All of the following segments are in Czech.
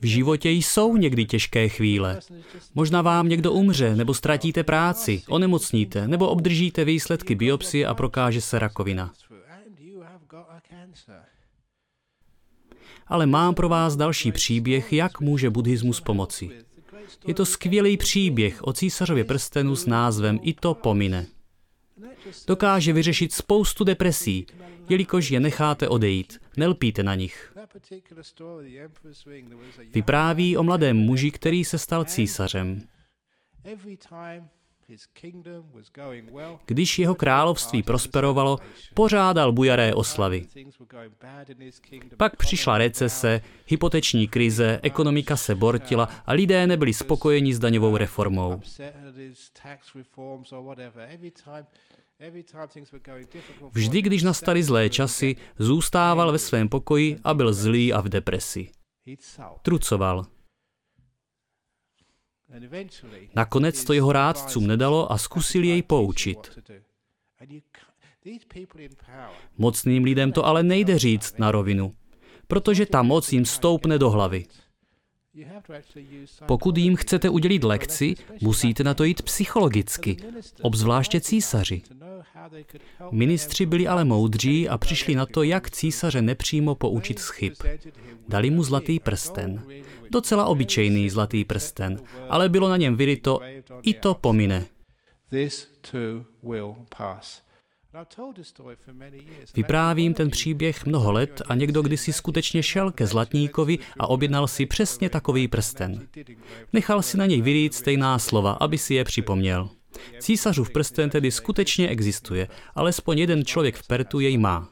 V životě jsou někdy těžké chvíle. Možná vám někdo umře, nebo ztratíte práci, onemocníte, nebo obdržíte výsledky biopsie a prokáže se rakovina. Ale mám pro vás další příběh, jak může buddhismus pomoci. Je to skvělý příběh o císařově prstenu s názvem I to pomine. Dokáže vyřešit spoustu depresí, jelikož je necháte odejít, nelpíte na nich. Vypráví o mladém muži, který se stal císařem. Když jeho království prosperovalo, pořádal bujaré oslavy. Pak přišla recese, hypoteční krize, ekonomika se bortila a lidé nebyli spokojeni s daňovou reformou. Vždy, když nastaly zlé časy, zůstával ve svém pokoji a byl zlý a v depresi. Trucoval. Nakonec to jeho rádcům nedalo a zkusili jej poučit. Mocným lidem to ale nejde říct na rovinu, protože ta moc jim stoupne do hlavy. Pokud jim chcete udělit lekci, musíte na to jít psychologicky, obzvláště císaři. Ministři byli ale moudří a přišli na to, jak císaře nepřímo poučit z chyb. Dali mu zlatý prsten. Docela obyčejný zlatý prsten, ale bylo na něm vyryto i to pomine. Vyprávím ten příběh mnoho let a někdo kdysi skutečně šel ke zlatníkovi a objednal si přesně takový prsten. Nechal si na něj vyrýt stejná slova, aby si je připomněl. Císařův prsten tedy skutečně existuje, alespoň jeden člověk v Pertu jej má.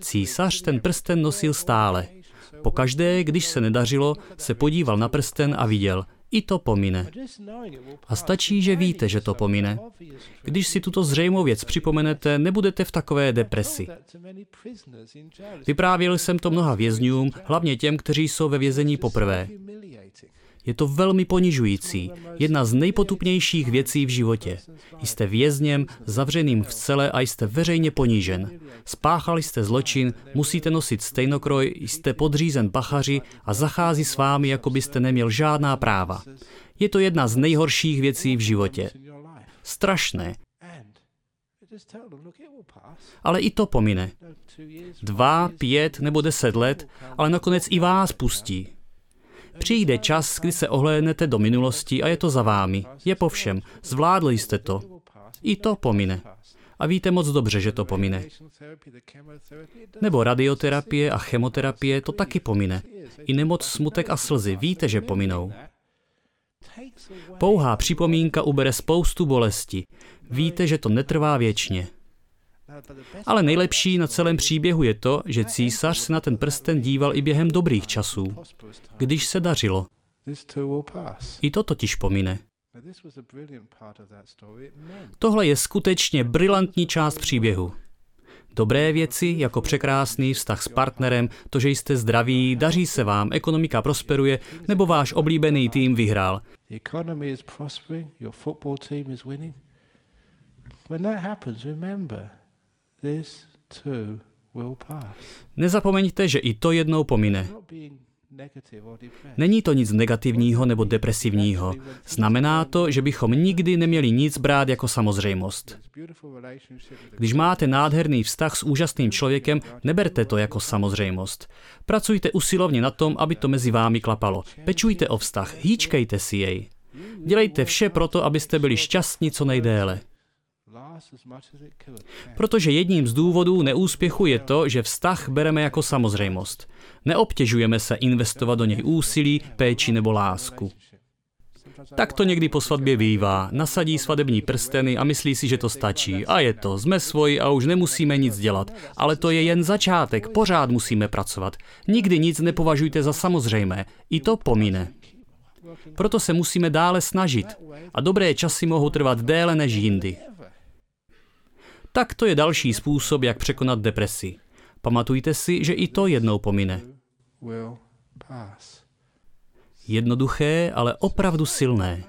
Císař ten prsten nosil stále. Pokaždé, když se nedařilo, se podíval na prsten a viděl, i to pomine. A stačí, že víte, že to pomine. Když si tuto zřejmou věc připomenete, nebudete v takové depresi. Vyprávěl jsem to mnoha vězňům, hlavně těm, kteří jsou ve vězení poprvé. Je to velmi ponižující, jedna z nejpotupnějších věcí v životě. Jste vězněm, zavřeným v cele a jste veřejně ponížen. Spáchali jste zločin, musíte nosit stejnokroj, jste podřízen pachaři a zachází s vámi, jako byste neměl žádná práva. Je to jedna z nejhorších věcí v životě. Strašné, ale i to pomine. Dva, pět nebo deset let, ale nakonec i vás pustí. Přijde čas, kdy se ohlédnete do minulosti a je to za vámi. Je po všem. Zvládli jste to. I to pomine. A víte moc dobře, že to pomine. Nebo radioterapie a chemoterapie to taky pomine. I nemoc, smutek a slzy víte, že pominou. Pouhá připomínka ubere spoustu bolesti. Víte, že to netrvá věčně. Ale nejlepší na celém příběhu je to, že císař se na ten prsten díval i během dobrých časů, když se dařilo. I to totiž pomine. Tohle je skutečně brilantní část příběhu. Dobré věci, jako překrásný vztah s partnerem, to, že jste zdraví, daří se vám, ekonomika prosperuje, nebo váš oblíbený tým vyhrál. When that happens, remember, Nezapomeňte, že i to jednou pomine. Není to nic negativního nebo depresivního. Znamená to, že bychom nikdy neměli nic brát jako samozřejmost. Když máte nádherný vztah s úžasným člověkem, neberte to jako samozřejmost. Pracujte usilovně na tom, aby to mezi vámi klapalo. Pečujte o vztah, hýčkejte si jej. Dělejte vše proto, abyste byli šťastní co nejdéle. Protože jedním z důvodů neúspěchu je to, že vztah bereme jako samozřejmost. Neobtěžujeme se investovat do něj úsilí, péči nebo lásku. Tak to někdy po svatbě bývá. Nasadí svadební prsteny a myslí si, že to stačí. A je to, jsme svoji a už nemusíme nic dělat. Ale to je jen začátek, pořád musíme pracovat. Nikdy nic nepovažujte za samozřejmé. I to pomine. Proto se musíme dále snažit. A dobré časy mohou trvat déle než jindy. Tak to je další způsob, jak překonat depresi. Pamatujte si, že i to jednou pomine. Jednoduché, ale opravdu silné.